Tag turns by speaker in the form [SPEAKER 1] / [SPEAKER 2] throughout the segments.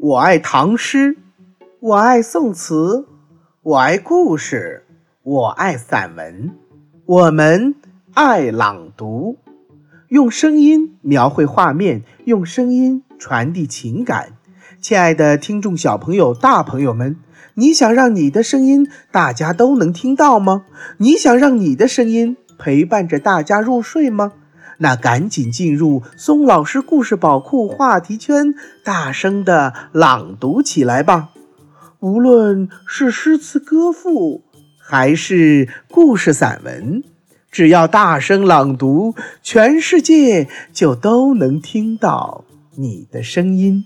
[SPEAKER 1] 我爱唐诗，我爱宋词，我爱故事，我爱散文。我们爱朗读，用声音描绘画面，用声音传递情感。亲爱的听众小朋友、大朋友们，你想让你的声音大家都能听到吗？你想让你的声音陪伴着大家入睡吗？那赶紧进入松老师故事宝库话题圈，大声的朗读起来吧！无论是诗词歌赋，还是故事散文，只要大声朗读，全世界就都能听到你的声音。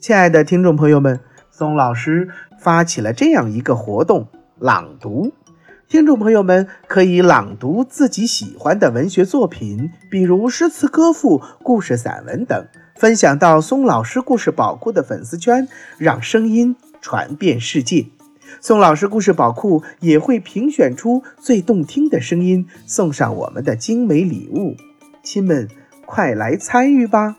[SPEAKER 1] 亲爱的听众朋友们，松老师发起了这样一个活动——朗读。听众朋友们可以朗读自己喜欢的文学作品，比如诗词歌赋、故事散文等，分享到松老师故事宝库的粉丝圈，让声音传遍世界。松老师故事宝库也会评选出最动听的声音，送上我们的精美礼物。亲们，快来参与吧！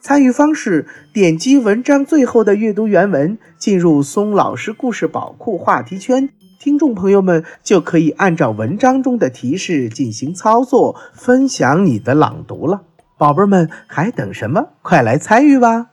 [SPEAKER 1] 参与方式：点击文章最后的阅读原文，进入松老师故事宝库话题圈。听众朋友们就可以按照文章中的提示进行操作，分享你的朗读了。宝贝们还等什么？快来参与吧！